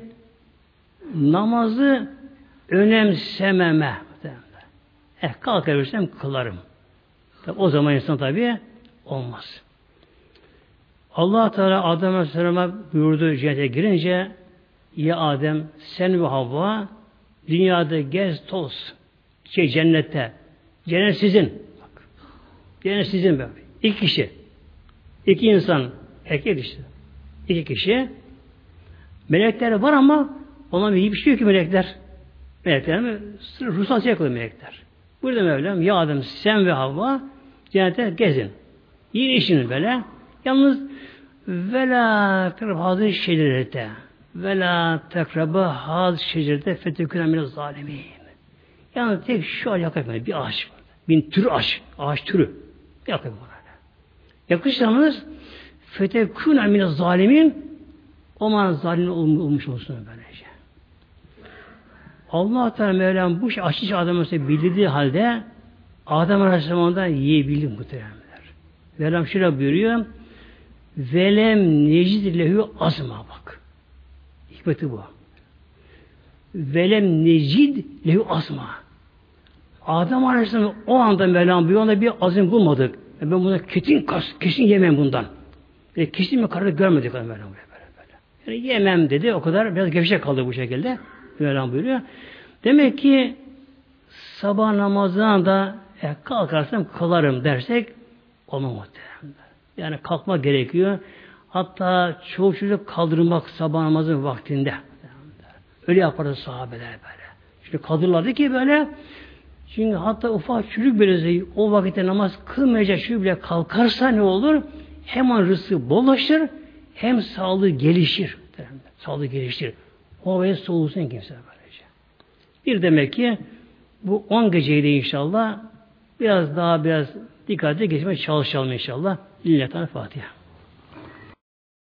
S1: namazı önemsememe. Eh kalkabilirsem kılarım. Tabi o zaman insan tabi olmaz. Allah Teala Adem Aleyhisselam'a buyurdu cennete girince ya Adem sen ve Havva dünyada gez toz şey cennette cennet sizin bak cennet sizin be iki kişi iki insan erkek işte iki kişi melekler var ama ona bir şey yok ki melekler melekler mi ruhsal yakılıyor melekler burada Mevlam ya Adem sen ve Havva cennete gezin yine işini böyle yalnız ve la hazır şecerete ve la tekrabı haz şecerete feteküne minel zalimin. Yani tek şu ağaç yaklaşmayın. Bir ağaç. Bin türü ağaç. Ağaç türü. Yaklaşmayın böyle. Feteküne minel zalimin o zaman zalim olmuş olsun böylece. Allah Teala Mevlam bu şey açıcı Adem Aleyhisselam bildiği halde Adem Aleyhisselam'dan yiyebildi muhteremler. Mevlam şöyle buyuruyor Velem necid lehu azma bak. Hikmeti bu. Velem necid lehu azma. Adem Aleyhisselam o anda Mevlam bir anda bir azim bulmadık. Ben buna kesin kesin yemem bundan. E kesin bir karar görmedik Mevlam böyle, böyle, böyle. Yani yemem dedi. O kadar biraz gevşek kaldı bu şekilde. Mevlam buyuruyor. Demek ki sabah namazından da e, kalkarsam kılarım dersek muhtemelen. Yani kalkma gerekiyor. Hatta çoğu çocuk kaldırmak sabah namazın vaktinde. Öyle yapardı sahabeler böyle. Şimdi kaldırırlardı ki böyle çünkü hatta ufak çocuk bile o vakitte namaz kılmayacak çocuk bile kalkarsa ne olur? Hemen rızkı bollaşır hem sağlığı gelişir. Sağlığı gelişir. O ve soğusun kimse böylece. Bir demek ki bu on geceydi inşallah biraz daha biraz dikkatli geçmeye çalışalım inşallah. Lillahi Fatiha.